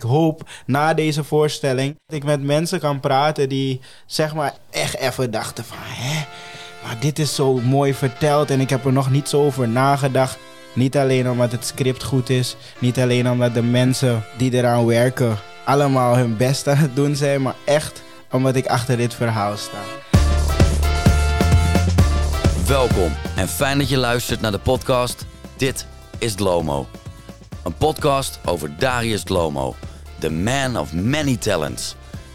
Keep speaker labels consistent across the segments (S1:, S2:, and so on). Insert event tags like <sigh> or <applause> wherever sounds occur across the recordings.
S1: Ik hoop na deze voorstelling dat ik met mensen kan praten die zeg maar echt even dachten van hè, maar dit is zo mooi verteld en ik heb er nog niet zo over nagedacht. Niet alleen omdat het script goed is, niet alleen omdat de mensen die eraan werken allemaal hun best aan het doen zijn, maar echt omdat ik achter dit verhaal sta.
S2: Welkom en fijn dat je luistert naar de podcast Dit is Dlomo. Een podcast over Darius Dlomo, the man of many talents.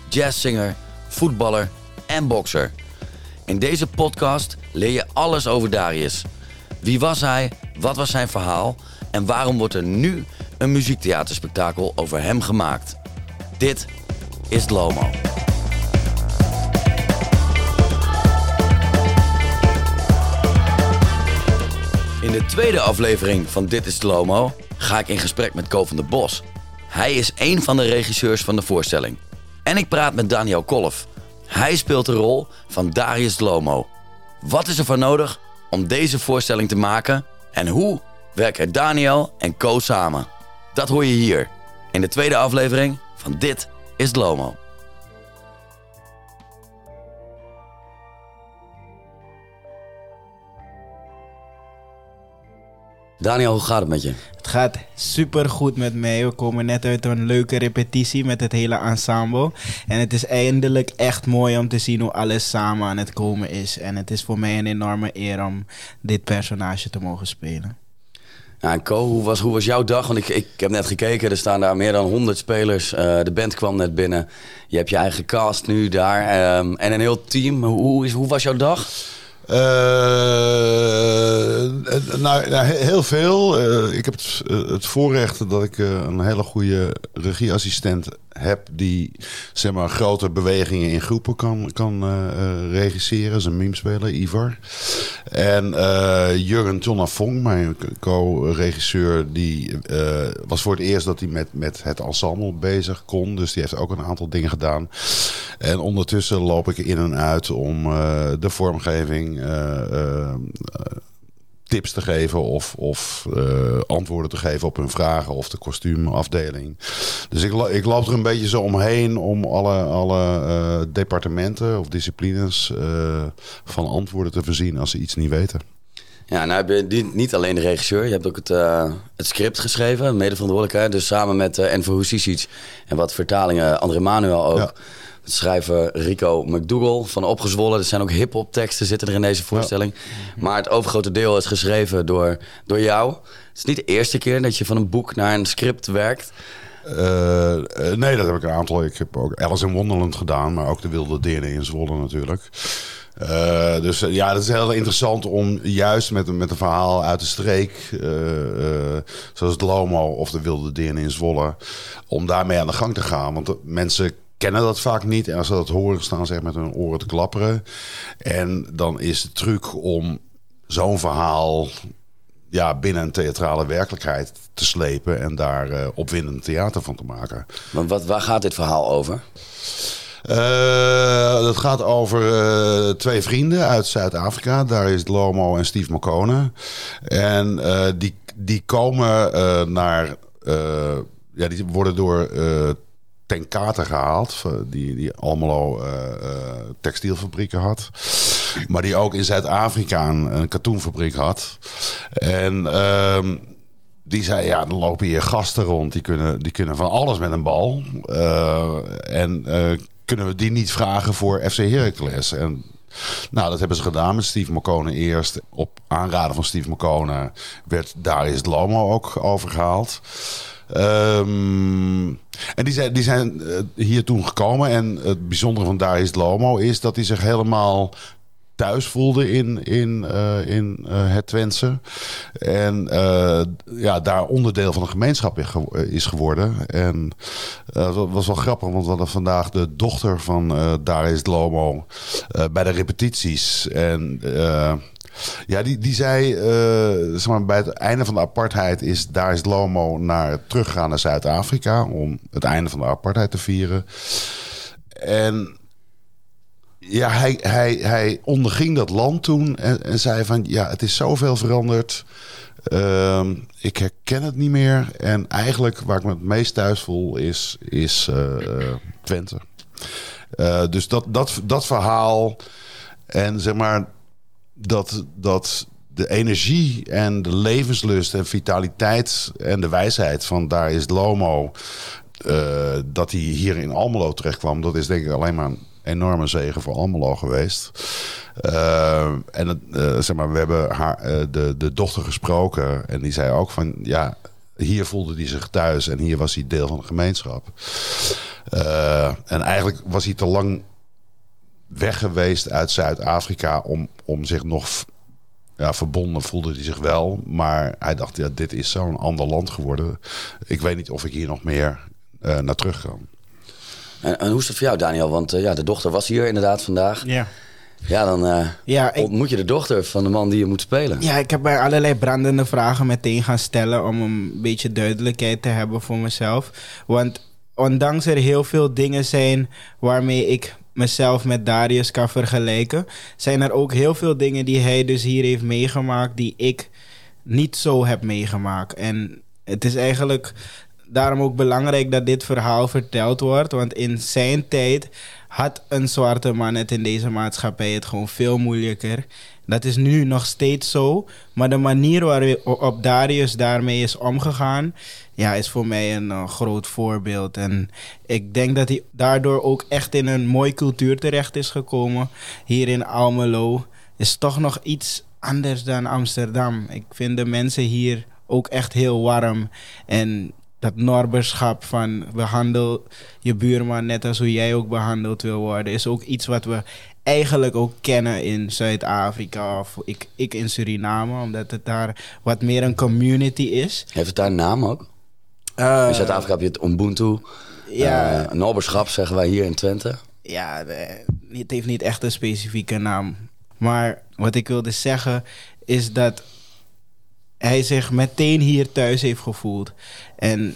S2: Jazzzanger, voetballer en bokser. In deze podcast leer je alles over Darius. Wie was hij? Wat was zijn verhaal? En waarom wordt er nu een muziektheaterspektakel over hem gemaakt? Dit is Dlomo. In de tweede aflevering van Dit is Dlomo ga ik in gesprek met Ko van der Bos. Hij is een van de regisseurs van de voorstelling. En ik praat met Daniel Kolf. Hij speelt de rol van Darius Dlomo. Wat is er voor nodig om deze voorstelling te maken? En hoe werken Daniel en Co samen? Dat hoor je hier in de tweede aflevering van Dit is Dlomo. Daniel, hoe gaat het met je?
S1: Het gaat super goed met mij. We komen net uit een leuke repetitie met het hele ensemble. En het is eindelijk echt mooi om te zien hoe alles samen aan het komen is. En het is voor mij een enorme eer om dit personage te mogen spelen.
S2: En Co, hoe was, hoe was jouw dag? Want ik, ik heb net gekeken, er staan daar meer dan 100 spelers. Uh, de band kwam net binnen. Je hebt je eigen cast nu daar. Um, en een heel team. Hoe, hoe, is, hoe was jouw dag?
S3: Uh, nou, nou, heel veel. Uh, ik heb het, het, voorrecht dat ik een hele goede regieassistent heb die zeg maar grote bewegingen in groepen kan, kan uh, regisseren. Zijn meme-speler, Ivar. En uh, Jurgen Tonnafong, mijn co-regisseur, die was voor het eerst dat hij met, met het ensemble bezig kon. Dus die heeft ook een aantal dingen gedaan. En ondertussen loop ik in en uit om de vormgeving tips te geven of, of uh, antwoorden te geven op hun vragen of de kostuumafdeling. Dus ik, ik loop er een beetje zo omheen om alle, alle uh, departementen of disciplines uh, van antwoorden te voorzien als ze iets niet weten.
S2: Ja, nou heb je niet alleen de regisseur, je hebt ook het, het script geschreven, medeverantwoordelijkheid. Dus samen met uh, Enver Husisic en wat vertalingen, André Manuel ook. Ja schrijver Rico McDougall van Opgezwollen. Er zijn ook hip-hop teksten zitten er in deze voorstelling. Maar het overgrote deel is geschreven door, door jou. Het is niet de eerste keer dat je van een boek naar een script werkt.
S3: Uh, nee, dat heb ik een aantal. Ik heb ook Alice in Wonderland gedaan, maar ook de Wilde Dieren in Zwolle natuurlijk. Uh, dus ja, dat is heel interessant om juist met, met een verhaal uit de streek, uh, zoals het Lomo of de Wilde Dieren in Zwolle, om daarmee aan de gang te gaan. Want mensen kennen dat vaak niet. En als ze dat horen, staan ze echt met hun oren te klapperen. En dan is de truc om zo'n verhaal ja, binnen een theatrale werkelijkheid te slepen en daar uh, opwindend theater van te maken.
S2: Maar wat, waar gaat dit verhaal over?
S3: Uh, dat gaat over uh, twee vrienden uit Zuid-Afrika. Daar is Lomo en Steve Mokone. En die, die komen naar. ja, die worden door ten kate gehaald. Die, die Almelo uh, uh, textielfabrieken had. Maar die ook in Zuid-Afrika een, katoenfabriek had. En uh, die zei, ja, dan lopen hier gasten rond. Die kunnen, die kunnen van alles met een bal. En kunnen we die niet vragen voor FC Heracles? En nou, dat hebben ze gedaan met Steve McCone eerst. Op aanraden van Steve McCone werd Darius Lomo ook overgehaald. Um, en die zijn, die zijn uh, hier toen gekomen. En het bijzondere van daar is Lomo is dat hij zich helemaal thuis voelde in, in, uh, in uh, het Twentse. En ja, daar onderdeel van de gemeenschap is geworden. En dat was wel grappig, want we hadden vandaag de dochter van Daar is Lomo bij de repetities. En ja, die, die zei, uh, zeg maar, bij het einde van de apartheid is daar is Lomo naar teruggegaan naar Zuid-Afrika om het einde van de apartheid te vieren. En ja, hij, hij, hij onderging dat land toen en, en zei van ja, het is zoveel veranderd. Ehm, ik herken het niet meer. En eigenlijk waar ik me het meest thuis voel is, is eh, eh, Twente. Eh, dus dat, dat, dat verhaal en zeg maar dat, dat de energie en de levenslust en vitaliteit en de wijsheid van daar is Lomo. eh, dat hij hier in Almelo terecht kwam, dat is denk ik alleen maar een enorme zegen voor Almelo geweest. Eh, en eh, zeg maar, we hebben haar, de, de dochter gesproken en die zei ook van ja, hier voelde hij zich thuis en hier was hij deel van de gemeenschap. En eigenlijk was hij te lang weg geweest uit Zuid-Afrika om, om zich nog ja, verbonden voelde hij zich wel. Maar hij dacht, ja, dit is zo'n ander land geworden. Ik weet niet of ik hier nog meer eh, naar terug kan.
S2: En, en hoe is het voor jou, Daniel? Want eh, ja, de dochter was hier inderdaad vandaag.
S1: Ja.
S2: Ja, dan eh,
S1: Ja, ik,
S2: ontmoet je de dochter van de man die je moet spelen.
S1: ja, ik heb bij allerlei brandende vragen meteen gaan stellen om een beetje duidelijkheid te hebben voor mezelf. Want ondanks er heel veel dingen zijn waarmee ik mezelf met Darius kan vergelijken, zijn er ook heel veel dingen die hij dus hier heeft meegemaakt die ik niet zo heb meegemaakt. En het is eigenlijk daarom ook belangrijk dat dit verhaal verteld wordt. Want in zijn tijd had een zwarte man het in deze maatschappij het gewoon veel moeilijker. Dat is nu nog steeds zo. Maar de manier waarop Darius daarmee is omgegaan, ja, is voor mij een eh, groot voorbeeld. En ik denk dat hij daardoor ook echt in een mooie cultuur terecht is gekomen. Hier in Almelo is toch nog iets anders dan Amsterdam. Ik vind de mensen hier ook echt heel warm. En dat norberschap van behandel je buurman net als hoe jij ook behandeld wil worden, is ook iets wat we eigenlijk ook kennen in Zuid-Afrika of ik, ik in Suriname, omdat het daar wat meer een community is.
S2: Heeft het daar een naam ook?
S1: Eh,
S2: in Zuid-Afrika heb je het Ubuntu.
S1: Ja.
S2: Eh, Noberschap zeggen wij hier in Twente.
S1: ja, het heeft niet echt een specifieke naam. Maar wat ik wilde zeggen is dat hij zich meteen hier thuis heeft gevoeld. En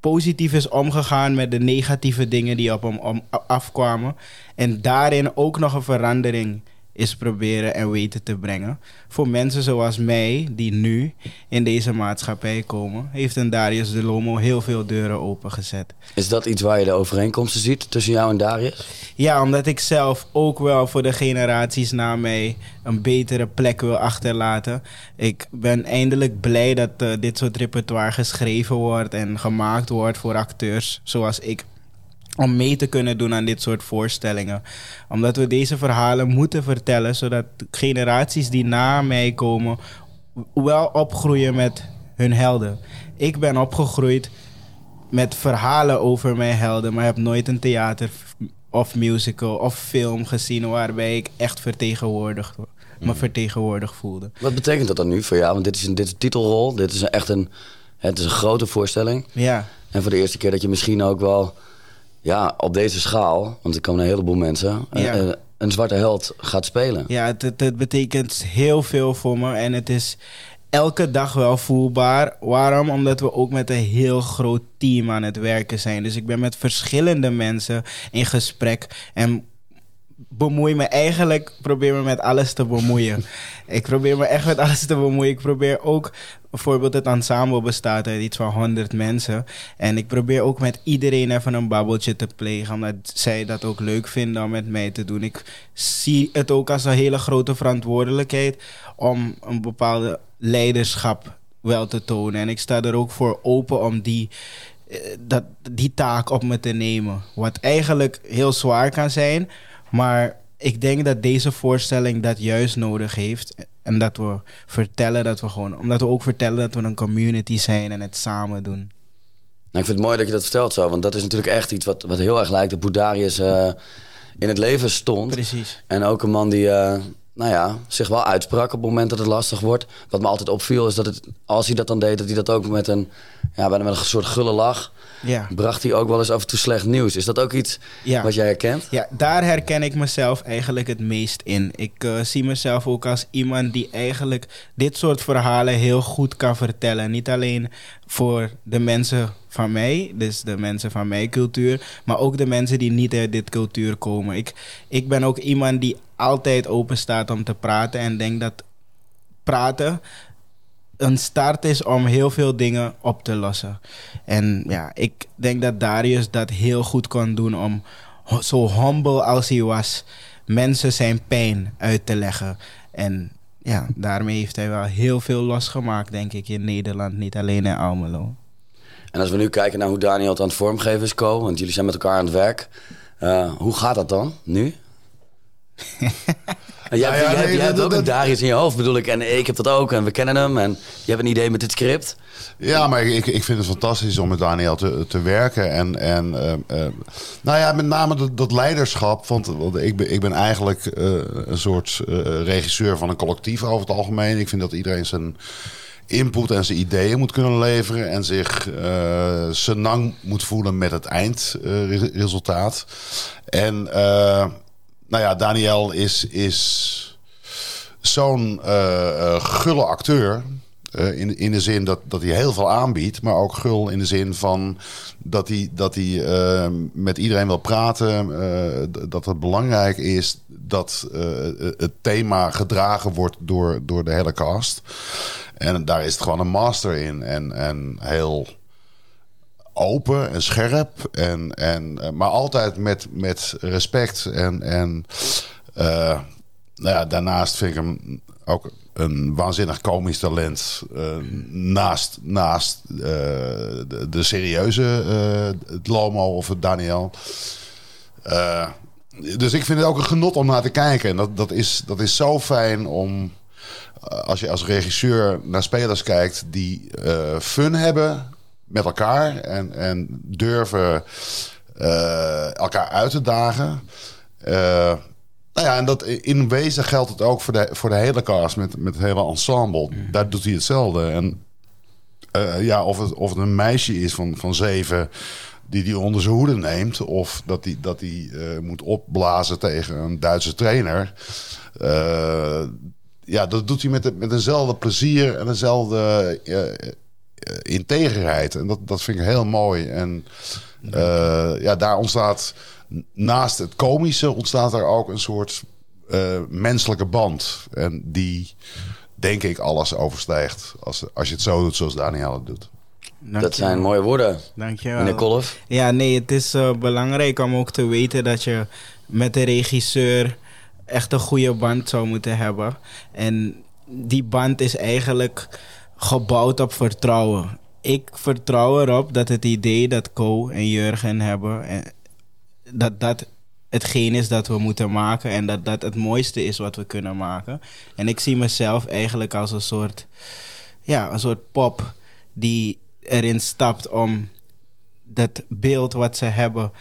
S1: positief is omgegaan met de negatieve dingen die op hem om, afkwamen. En daarin ook nog een verandering is proberen en weten te brengen. Voor mensen zoals mij, die nu in deze maatschappij komen, heeft een Darius de Lomo heel veel deuren opengezet.
S2: Is dat iets waar je de overeenkomsten ziet tussen jou en Darius?
S1: Ja, omdat ik zelf ook wel voor de generaties na mij een betere plek wil achterlaten. Ik ben eindelijk blij dat eh, dit soort repertoire geschreven wordt en gemaakt wordt voor acteurs zoals ik. Om mee te kunnen doen aan dit soort voorstellingen. Omdat we deze verhalen moeten vertellen, zodat generaties die na mij komen wel opgroeien met hun helden. Ik ben opgegroeid met verhalen over mijn helden, maar heb nooit een theater of musical of film gezien waarbij ik echt vertegenwoordigd, me vertegenwoordigd voelde.
S2: Wat betekent dat dan nu voor jou? Want dit is een, dit is een titelrol. Dit is een, echt een, het is een grote voorstelling.
S1: Ja,
S2: En voor de eerste keer dat je misschien ook wel ja, op deze schaal, want er komen een heleboel mensen, een-
S1: Ja.
S2: een, een zwarte held gaat spelen.
S1: ja het, het, het betekent heel veel voor me en het is elke dag wel voelbaar. Waarom? Omdat we ook met een heel groot team aan het werken zijn. Dus ik ben met verschillende mensen in gesprek en bemoei me eigenlijk, probeer me met alles te bemoeien. ik probeer me echt met alles te bemoeien. Ik probeer ook, bijvoorbeeld het ensemble bestaat uit iets van 100 mensen. En ik probeer ook met iedereen even een babbeltje te plegen, omdat zij dat ook leuk vinden om met mij te doen. Ik zie het ook als een hele grote verantwoordelijkheid om een bepaalde leiderschap wel te tonen. En ik sta er ook voor open om die, eh, dat, die taak op me te nemen. Wat eigenlijk heel zwaar kan zijn, maar ik denk dat deze voorstelling dat juist nodig heeft. En dat we vertellen dat we gewoon, omdat we ook vertellen dat we een community zijn en het samen doen.
S2: Nou, ik vind het mooi dat je dat vertelt zo, want dat is natuurlijk echt iets wat, wat heel erg lijkt op hoe Darius eh, in het leven stond.
S1: Precies.
S2: En ook een man die, eh, nou ja, zich wel uitsprak op het moment dat het lastig wordt. Wat me altijd opviel is dat het, als hij dat dan deed, dat hij dat ook met een, ja, bijna met een soort gulle lach,
S1: Ja.
S2: bracht hij ook wel eens af en toe slecht nieuws. Is dat ook iets
S1: Ja.
S2: wat jij herkent?
S1: Ja, daar herken ik mezelf eigenlijk het meest in. Ik eh, zie mezelf ook als iemand die eigenlijk dit soort verhalen heel goed kan vertellen. Niet alleen voor de mensen van mij, dus de mensen van mijn cultuur, maar ook de mensen die niet uit dit cultuur komen. Ik, ik ben ook iemand die altijd open staat om te praten en denk dat praten een start is om heel veel dingen op te lossen. En ja, ik denk dat Darius dat heel goed kon doen om zo humble als hij was, mensen zijn pijn uit te leggen. En ja, daarmee heeft hij wel heel veel losgemaakt, denk ik, in Nederland, niet alleen in Almelo.
S2: En als we nu kijken naar hoe Daniel het aan het vormgeven is, Co, want jullie zijn met elkaar aan het werk. eh, hoe gaat dat dan nu? <laughs> En jij,
S3: Nou ja,
S2: jij-
S3: nee,
S2: jij hebt
S3: dat-
S2: ook een in je hoofd, bedoel ik. En ik heb dat ook en we kennen hem. En je hebt een idee met dit script.
S3: Ja, maar ik, ik vind het fantastisch om met Daniel te, te werken. En, en eh, eh, nou ja, met name dat, dat leiderschap. Want, want ik, ben, ik ben eigenlijk eh, een soort regisseur van een collectief over het algemeen. Ik vind dat iedereen zijn input en zijn ideeën moet kunnen leveren. En zich eh senang moet voelen met het eindresultaat. en eh, nou ja, Daniel is... is zo'n eh, eh, gulle acteur. eh, in, in de zin dat, dat hij heel veel aanbiedt. Maar ook gul in de zin van dat hij, dat hij met iedereen wil praten. dat het belangrijk is dat het thema gedragen wordt door, door de hele cast. En daar is het gewoon een master in. En, en heel open en scherp. En, en, eh, maar altijd met, met respect. En, en eh, nou ja, daarnaast vind ik hem ook een waanzinnig komisch talent. eh, naast naast de, serieuze het Lomo of het Daniel. Dus ik vind het ook een genot om naar te kijken. En dat, dat, is, dat is zo fijn om, als je als regisseur naar spelers kijkt die fun hebben met elkaar en, en durven eh, elkaar uit te dagen. Eh, nou ja, en dat in wezen geldt het ook voor de, voor de hele cast met, met het hele ensemble. Daar doet hij hetzelfde. En eh, ja, of het, of het een meisje is van, van zeven die die onder zijn hoede neemt, of dat hij dat die, moet opblazen tegen een Duitse trainer. Ja, dat doet hij met, met dezelfde plezier en dezelfde integerheid. En dat, dat vind ik heel mooi. En eh, ja, daar ontstaat naast het komische ontstaat er ook een soort eh, menselijke band. En die, denk ik, alles overstijgt. Als, als je het zo doet zoals Daniel het doet.
S2: Dat zijn mooie woorden,
S1: Dankjewel.
S2: meneer Kolf.
S1: Ja, nee, het is eh, belangrijk om ook te weten dat je met de regisseur echt een goede band zou moeten hebben. En die band is eigenlijk gebouwd op vertrouwen. Ik vertrouw erop dat het idee dat Co en Jurgen hebben, eh, dat dat hetgeen is dat we moeten maken en dat dat het mooiste is wat we kunnen maken. En ik zie mezelf eigenlijk als een soort, ja, een soort pop die erin stapt om dat beeld wat ze hebben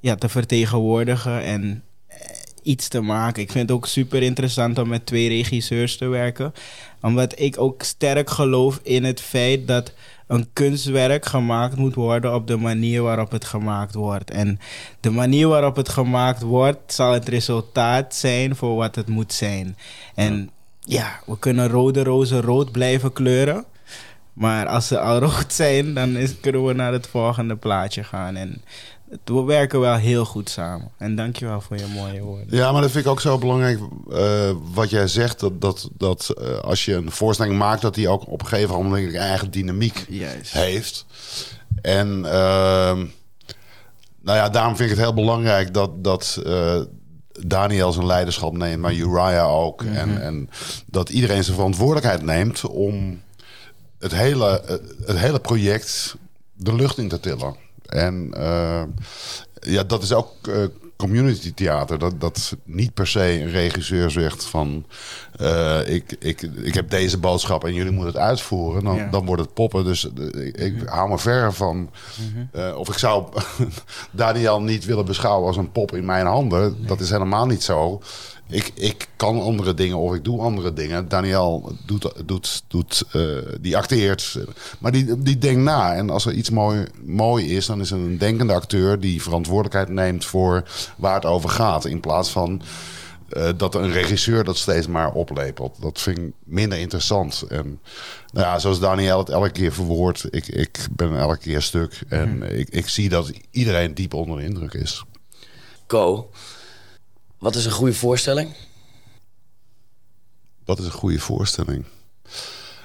S1: ja, te vertegenwoordigen en iets te maken. Ik vind het ook super interessant om met twee regisseurs te werken. Omdat ik ook sterk geloof in het feit dat een kunstwerk gemaakt moet worden op de manier waarop het gemaakt wordt. En de manier waarop het gemaakt wordt, zal het resultaat zijn voor wat het moet zijn. En ja, we kunnen rode rozen rood blijven kleuren. Maar als ze al rood zijn, dan is, kunnen we naar het volgende plaatje gaan. En we werken wel heel goed samen. En dankjewel voor je mooie woorden.
S3: Ja, maar dat vind ik ook zo belangrijk eh, wat jij zegt. Dat, dat, dat eh, als je een voorstelling maakt, dat die ook op een gegeven moment een eigen dynamiek
S1: Juist.
S3: heeft. En ehm, nou ja, daarom vind ik het heel belangrijk dat, dat eh, Daniel zijn leiderschap neemt, maar Uriah ook. en, en dat iedereen zijn verantwoordelijkheid neemt om het hele, het hele project de lucht in te tillen. En eh, ja, dat is ook eh, community theater. Dat, dat niet per se een regisseur zegt van... eh, ik, ik, ik heb deze boodschap en jullie moeten het uitvoeren. Dan,
S1: Ja.
S3: dan wordt het poppen. Dus ik, ik hou me ver van... eh, of ik zou <laughs> Daniel niet willen beschouwen als een pop in mijn handen. Dat is helemaal niet zo. Ik, ik kan andere dingen of ik doe andere dingen. Daniel doet, doet, doet eh, die acteert, maar die, die denkt na. En als er iets mooi, mooi is, dan is het een denkende acteur die verantwoordelijkheid neemt voor waar het over gaat. In plaats van eh, dat een regisseur dat steeds maar oplepelt. Dat vind ik minder interessant. En nou ja, zoals Daniel het elke keer verwoordt, ik, ik ben elke keer stuk. En ik, ik zie dat iedereen diep onder de indruk is.
S2: Co, wat is een goede voorstelling?
S3: Wat is een goede voorstelling?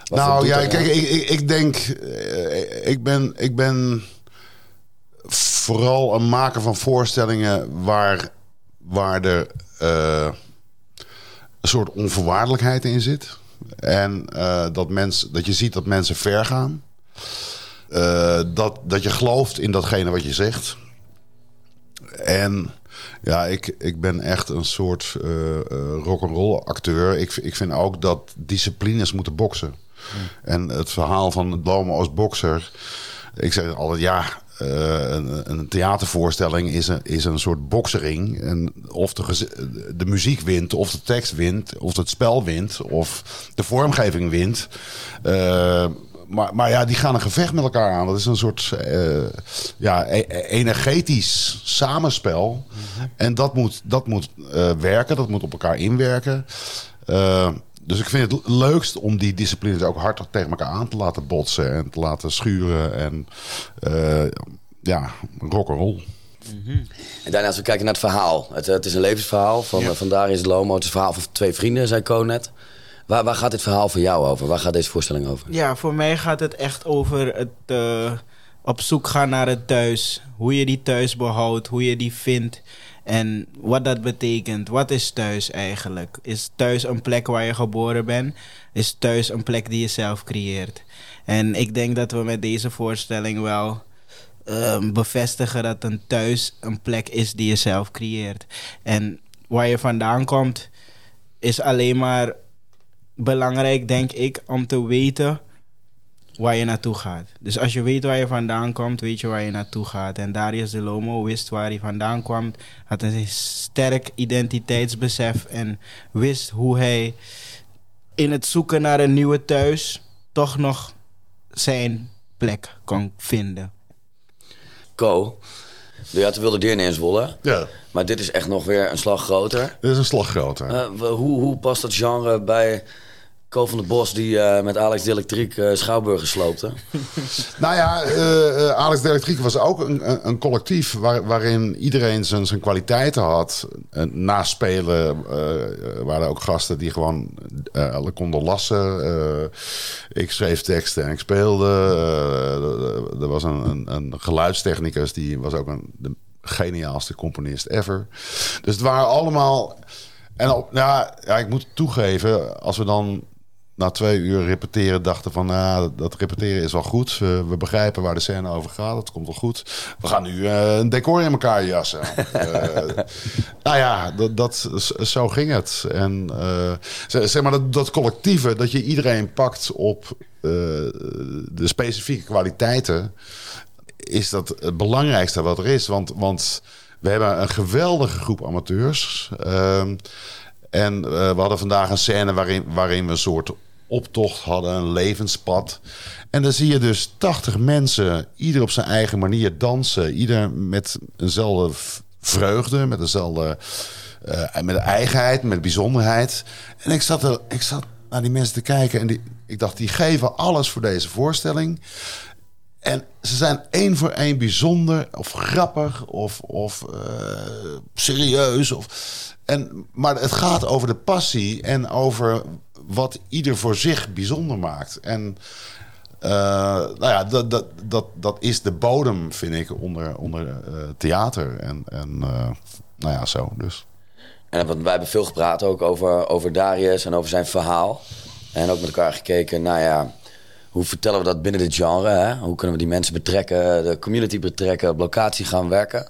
S2: Wat
S3: nou ja, kijk, ik, ik, ik denk, eh, ik ben, ik ben vooral een maker van voorstellingen waar, waar er eh, een soort onvoorwaardelijkheid in zit. En eh, dat, mens, dat je ziet dat mensen ver gaan. Dat, dat je gelooft in datgene wat je zegt. En ja, ik, ik ben echt een soort eh eh, rock'n'roll acteur. Ik, ik vind ook dat disciplines moeten boksen. En het verhaal van Lomo als bokser. Ik zeg altijd ja. eh, een, een theatervoorstelling is een, is een soort boksering. En of de, muziek wint, of de tekst wint, of het spel wint, of de vormgeving wint. Maar, maar ja, die gaan een gevecht met elkaar aan. Dat is een soort eh, ja, e- e- energetisch samenspel. En dat moet, dat moet eh, werken, dat moet op elkaar inwerken. Eh, dus ik vind het leukst om die disciplines ook hard tegen elkaar aan te laten botsen en te laten schuren. En eh, ja, rock'n'roll.
S2: En daarna als we kijken naar het verhaal. Het, het is een levensverhaal van,
S1: Ja.
S2: van Darius Lomo. Het is een verhaal van twee vrienden, zei Ko net. Waar, waar gaat dit verhaal voor jou over? Waar gaat deze voorstelling over?
S1: Ja, voor mij gaat het echt over het eh, op zoek gaan naar het thuis. Hoe je die thuis behoudt, hoe je die vindt. En wat dat betekent. Wat is thuis eigenlijk? Is thuis een plek waar je geboren bent? Is thuis een plek die je zelf creëert? En ik denk dat we met deze voorstelling wel ehm, bevestigen dat een thuis een plek is die je zelf creëert. En waar je vandaan komt, is alleen maar belangrijk, denk ik, om te weten waar je naartoe gaat. Dus als je weet waar je vandaan komt, weet je waar je naartoe gaat. En Darius de Lomo wist waar hij vandaan kwam, had een sterk identiteitsbesef en wist hoe hij in het zoeken naar een nieuwe thuis toch nog zijn plek kon vinden.
S2: Ko, je had de wilde deer in Zwolle.
S3: Ja,
S2: Maar dit is echt nog weer een slag groter.
S3: dit is een slag groter.
S2: Eh, hoe, hoe past dat genre bij Ko van der Bos... die eh, met Alex de Elektriek eh Schouwburg sloopte? <laughs>
S3: Nou ja, eh, Alex de Elektriek was ook een, een, collectief waar, waarin iedereen zijn, zijn kwaliteiten had. Naast spelen waren er ook gasten die gewoon konden lassen. Ik schreef teksten en ik speelde. Er was een, een, een geluidstechnicus die was ook een, de geniaalste componist ever. Dus het waren allemaal... En op, ja, ja, ik moet toegeven, als we dan na twee uur repeteren dachten van... nou, dat repeteren is wel goed. We, we begrijpen waar de scène over gaat. Het komt wel goed. We gaan nu eh, een decor in elkaar jassen. <laughs> Eh, nou ja, dat, dat, zo ging het. En eh, zeg maar dat, dat collectieve, dat je iedereen pakt op eh, de specifieke kwaliteiten... is dat het belangrijkste wat er is. Want, want we hebben een geweldige groep amateurs... Ehm, en eh, we hadden vandaag een scène waarin, waarin we een soort optocht hadden, een levenspad. En dan zie je dus 80 mensen, ieder op zijn eigen manier dansen. Ieder met eenzelfde vreugde, met dezelfde eh, met eigenheid, met bijzonderheid. En ik zat, er, ik zat naar die mensen te kijken en die, ik dacht, die geven alles voor deze voorstelling. En ze zijn één voor één bijzonder of grappig of, of eh, serieus. Of, en, maar het gaat over de passie en over wat ieder voor zich bijzonder maakt. En eh, nou ja, dat, dat, dat, dat is de bodem, vind ik, onder, onder eh, theater. En, en eh, nou ja, zo dus.
S2: En want wij hebben veel gepraat ook over, over Darius en over zijn verhaal. En ook met elkaar gekeken, nou ja, hoe vertellen we dat binnen dit genre? Hè? Hoe kunnen we die mensen betrekken, de community betrekken, op locatie gaan werken?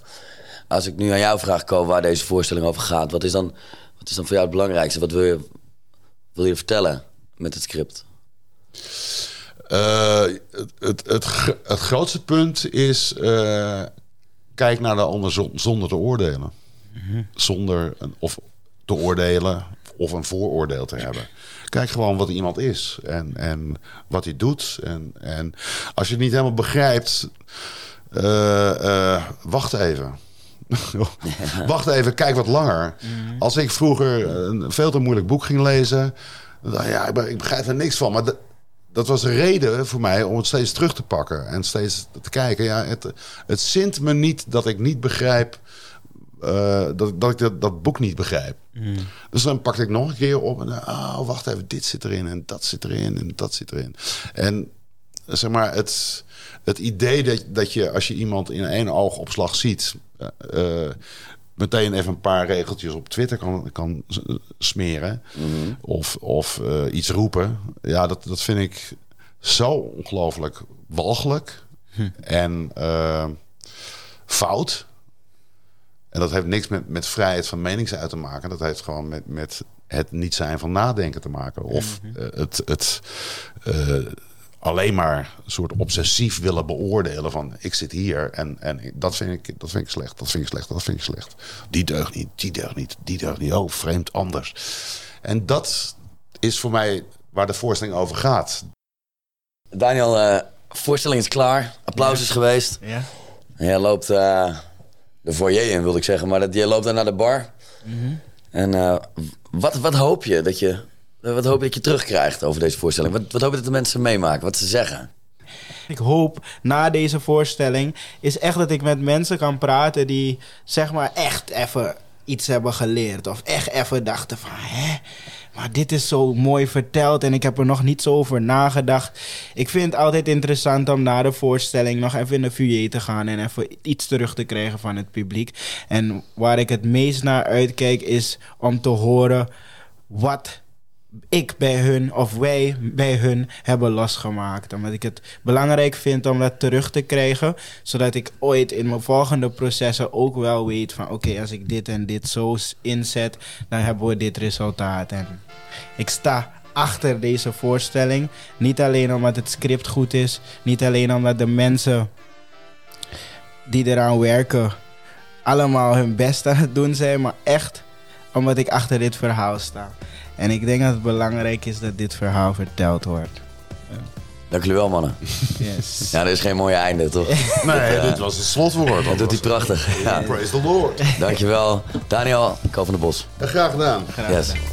S2: Als ik nu aan jou vraag, Ko, waar deze voorstelling over gaat, wat is dan, wat is dan voor jou het belangrijkste? Wat wil je, wil je vertellen met het script?
S3: Eh, het, het, het, het grootste punt is... eh, kijk naar de ander zon- zonder te oordelen. Zonder een, of te oordelen of een vooroordeel te hebben. Kijk gewoon wat iemand is en, en wat hij doet. En, en als je het niet helemaal begrijpt, eh, eh, wacht even. Wacht even, kijk wat langer. Als ik vroeger een veel te moeilijk boek ging lezen, dan ja, ik ik begrijp er niks van. Maar dat, dat was een reden voor mij om het steeds terug te pakken en steeds te kijken. Ja, het, het zint me niet dat ik niet begrijp eh, dat, dat ik dat, dat boek niet begrijp. Dus dan pakte ik nog een keer op en oh, wacht even, dit zit erin en dat zit erin en dat zit erin. En zeg maar, het, het idee dat, dat je als je iemand in één oogopslag ziet, eh, eh, meteen even een paar regeltjes op Twitter kan, kan smeren of, of eh, iets roepen, ja, dat, dat vind ik zo ongelooflijk walgelijk en eh, fout. En dat heeft niks met, met vrijheid van meningsuit te maken. Dat heeft gewoon met, met het niet zijn van nadenken te maken. Of eh, het, het alleen maar een soort obsessief willen beoordelen van ik zit hier en, en dat, vind ik, dat vind ik slecht, dat vind ik slecht, dat vind ik slecht. Die deugt niet, die deugt niet, die deugt niet. Oh, vreemd anders. En dat is voor mij waar de voorstelling over gaat.
S2: Daniel, eh, voorstelling is klaar. Applaus is geweest.
S1: Ja.
S2: En jij loopt eh, de foyer in, wilde ik zeggen. Maar dat, jij loopt dan naar de bar. En eh, wat, wat hoop je dat je... Wat hoop je dat je terugkrijgt over deze voorstelling? Wat, wat hoop je dat de mensen meemaken? Wat ze zeggen?
S1: Ik hoop na deze voorstelling is echt dat ik met mensen kan praten die zeg maar echt even iets hebben geleerd. Of echt even dachten van hè, maar dit is zo mooi verteld en ik heb er nog niet zo over nagedacht. Ik vind het altijd interessant om na de voorstelling nog even in de foyer te gaan en even iets terug te krijgen van het publiek. En waar ik het meest naar uitkijk is om te horen wat ik bij hun of wij bij hun hebben losgemaakt. Omdat ik het belangrijk vind om dat terug te krijgen. Zodat ik ooit in mijn volgende processen ook wel weet van... oké, als ik dit en dit zo inzet, dan hebben we dit resultaat. En ik sta achter deze voorstelling. Niet alleen omdat het script goed is. Niet alleen omdat de mensen die eraan werken... allemaal hun best aan het doen zijn. Maar echt omdat ik achter dit verhaal sta. En ik denk dat het belangrijk is dat dit verhaal verteld wordt.
S2: Dank jullie wel, mannen.
S1: Yes. <laughs>
S2: Ja, er is geen mooie einde, toch?
S3: Nee, <laughs> dit was het slotwoord.
S2: Dat doet hij prachtig. Ja.
S3: Praise the Lord.
S2: Dankjewel. Daniel, Ko van de Bos.
S3: Graag gedaan.
S1: Graag
S2: Yes.
S1: gedaan.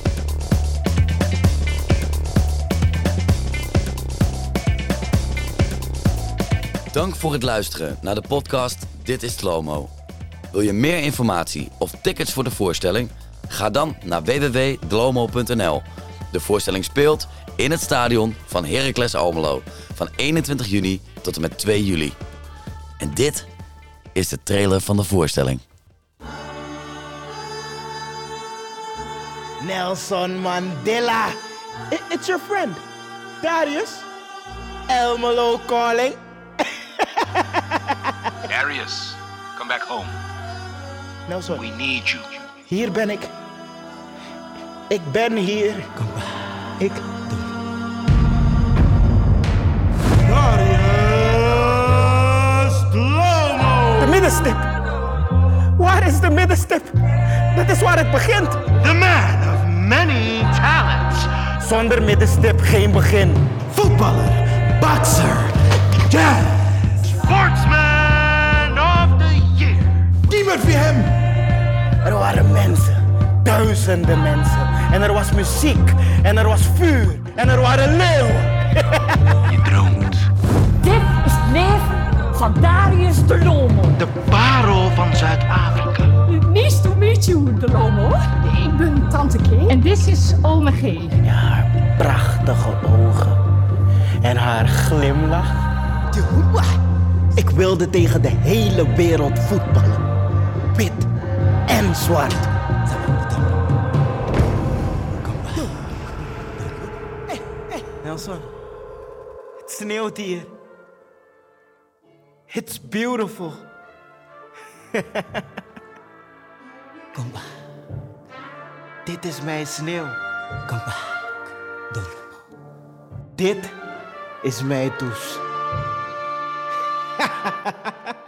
S2: Dank voor het luisteren naar de podcast Dit is Slomo. Wil je meer informatie of tickets voor de voorstelling? Ga dan naar www.dlomo.nl. De voorstelling speelt in het stadion van Heracles Almelo van 21 juni tot en met 2 juli. En dit is de trailer van de voorstelling.
S1: Nelson Mandela.
S4: It's your friend, Darius.
S1: Elmelo calling. <laughs>
S5: Darius, come back home.
S4: Nelson,
S5: We need you.
S4: Hier ben ik. Ik ben hier. Ik. De middenstip. Waar is de middenstip? Dat is waar het begint.
S5: The man of many talents.
S4: Zonder middenstip geen begin. Voetballer, bokser, jazz.
S5: Sportsman of the year.
S4: Niemand wie hem. Er waren mensen, duizenden mensen. En er was muziek, en er was vuur, en er waren leeuwen. <laughs>
S5: Je droomt.
S6: Dit is het leven van Darius de Lomo.
S5: De parel van Zuid-Afrika.
S6: Nice to meet you, de Lomo. Ik ben Tante K. En dit is Ome G.
S4: Ja, haar prachtige ogen. En haar glimlach. Ik wilde tegen de hele wereld voetballen. Wit en zwart. Nelson, het sneeuwt hier. It's beautiful. <laughs> Kom. Dit is mijn sneeuw. Kom maar. Dit is mijn toes. <laughs>